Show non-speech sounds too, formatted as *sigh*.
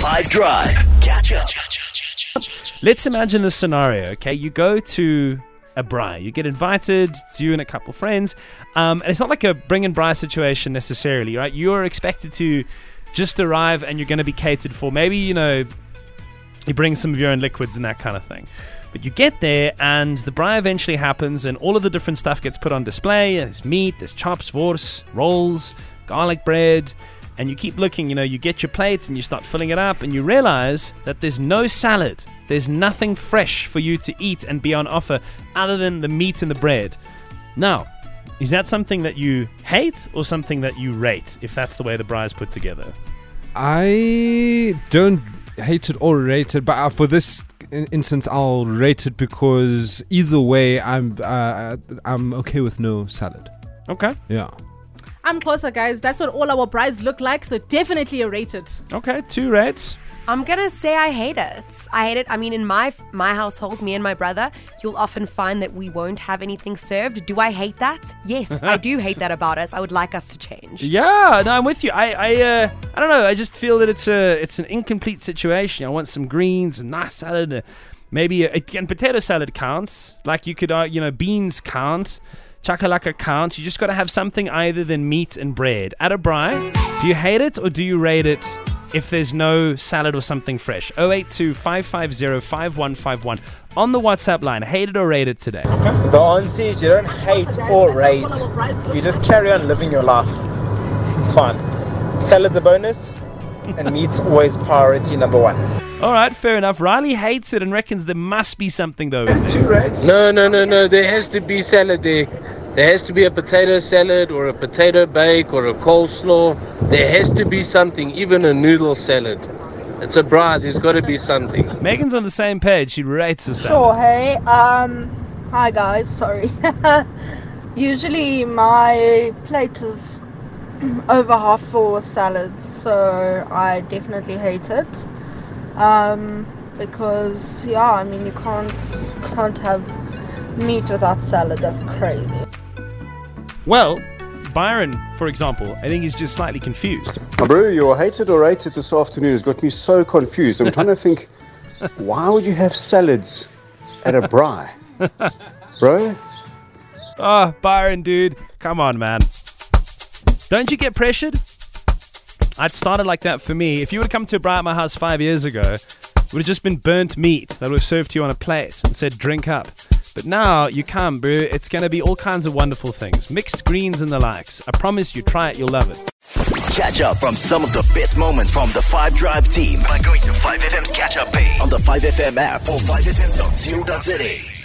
5 Drive. Catch up. Let's imagine this scenario, okay? You go to a braai. You get invited, it's you and a couple friends. Um, and it's not like a bring and braai situation necessarily, right? You're expected to just arrive and you're going to be catered for. Maybe, you know, you bring some of your own liquids and that kind of thing. But you get there and the braai eventually happens and all of the different stuff gets put on display. There's meat, there's chops, wors, rolls, garlic bread. And you keep looking, you know, you get your plates and you start filling it up and you realize that there's no salad. There's nothing fresh for you to eat and be on offer other than the meat and the bread. Now, is that something that you hate or something that you rate if that's the way the braai is put together? I don't hate it or rate it, but uh, for this instance, I'll rate it because either way, I'm uh, I'm okay with no salad. Okay. Yeah. I'm closer, guys. That's what all our braais look like, so definitely a rated. Okay, two rates. I'm gonna say I hate it. I hate it. I mean, in my my household, me and my brother, you'll often find that we won't have anything served. Do I hate that? Yes, I *laughs* do hate that about us. I would like us to change. Yeah, no, I'm with you. I, I, uh, I don't know. I just feel that it's a, it's an incomplete situation. I want some greens, a nice salad, uh, maybe a, and potato salad counts. Like you could, uh, you know, beans count, chakalaka counts. You just got to have something other than meat and bread. At a braai, do you hate it or do you rate it? If there's no salad or something fresh, 082 550 5151 on the WhatsApp line. Hate it or rate it today. The answer is you don't hate or rate. You just carry on living your life. It's fine. Salad's a bonus, and meat's always priority number one. All right, fair enough. Riley hates it and reckons there must be something though. in there. No, no, no, no. There has to be salad there. There has to be a potato salad or a potato bake or a coleslaw. There has to be something, even a noodle salad. It's a braai. There's got to be something. Megan's on the same page. She rates the salad. Sure, hey. Um, hi guys, sorry. *laughs* Usually my plate is over half full with salads, so I definitely hate it. Um, because yeah, I mean you can't can't have meat without salad. That's crazy. Well, Byron, for example, I think he's just slightly confused. Oh, bro, your hated or rated this afternoon has got me so confused. I'm trying to think, *laughs* why would you have salads at a braai? *laughs* bro? Oh, Byron, dude, come on, man. Don't you get pressured? I'd started like that for me. If you would have come to a my house five years ago, it would have just been burnt meat that would have served to you on a plate and said, drink up. But now you come, bro. It's going to be all kinds of wonderful things. Mixed greens and the likes. I promise you, try it, you'll love it. Catch up from some of the best moments from the 5 Drive team by going to 5FM's catch up page on the 5FM app or 5FM.co.za.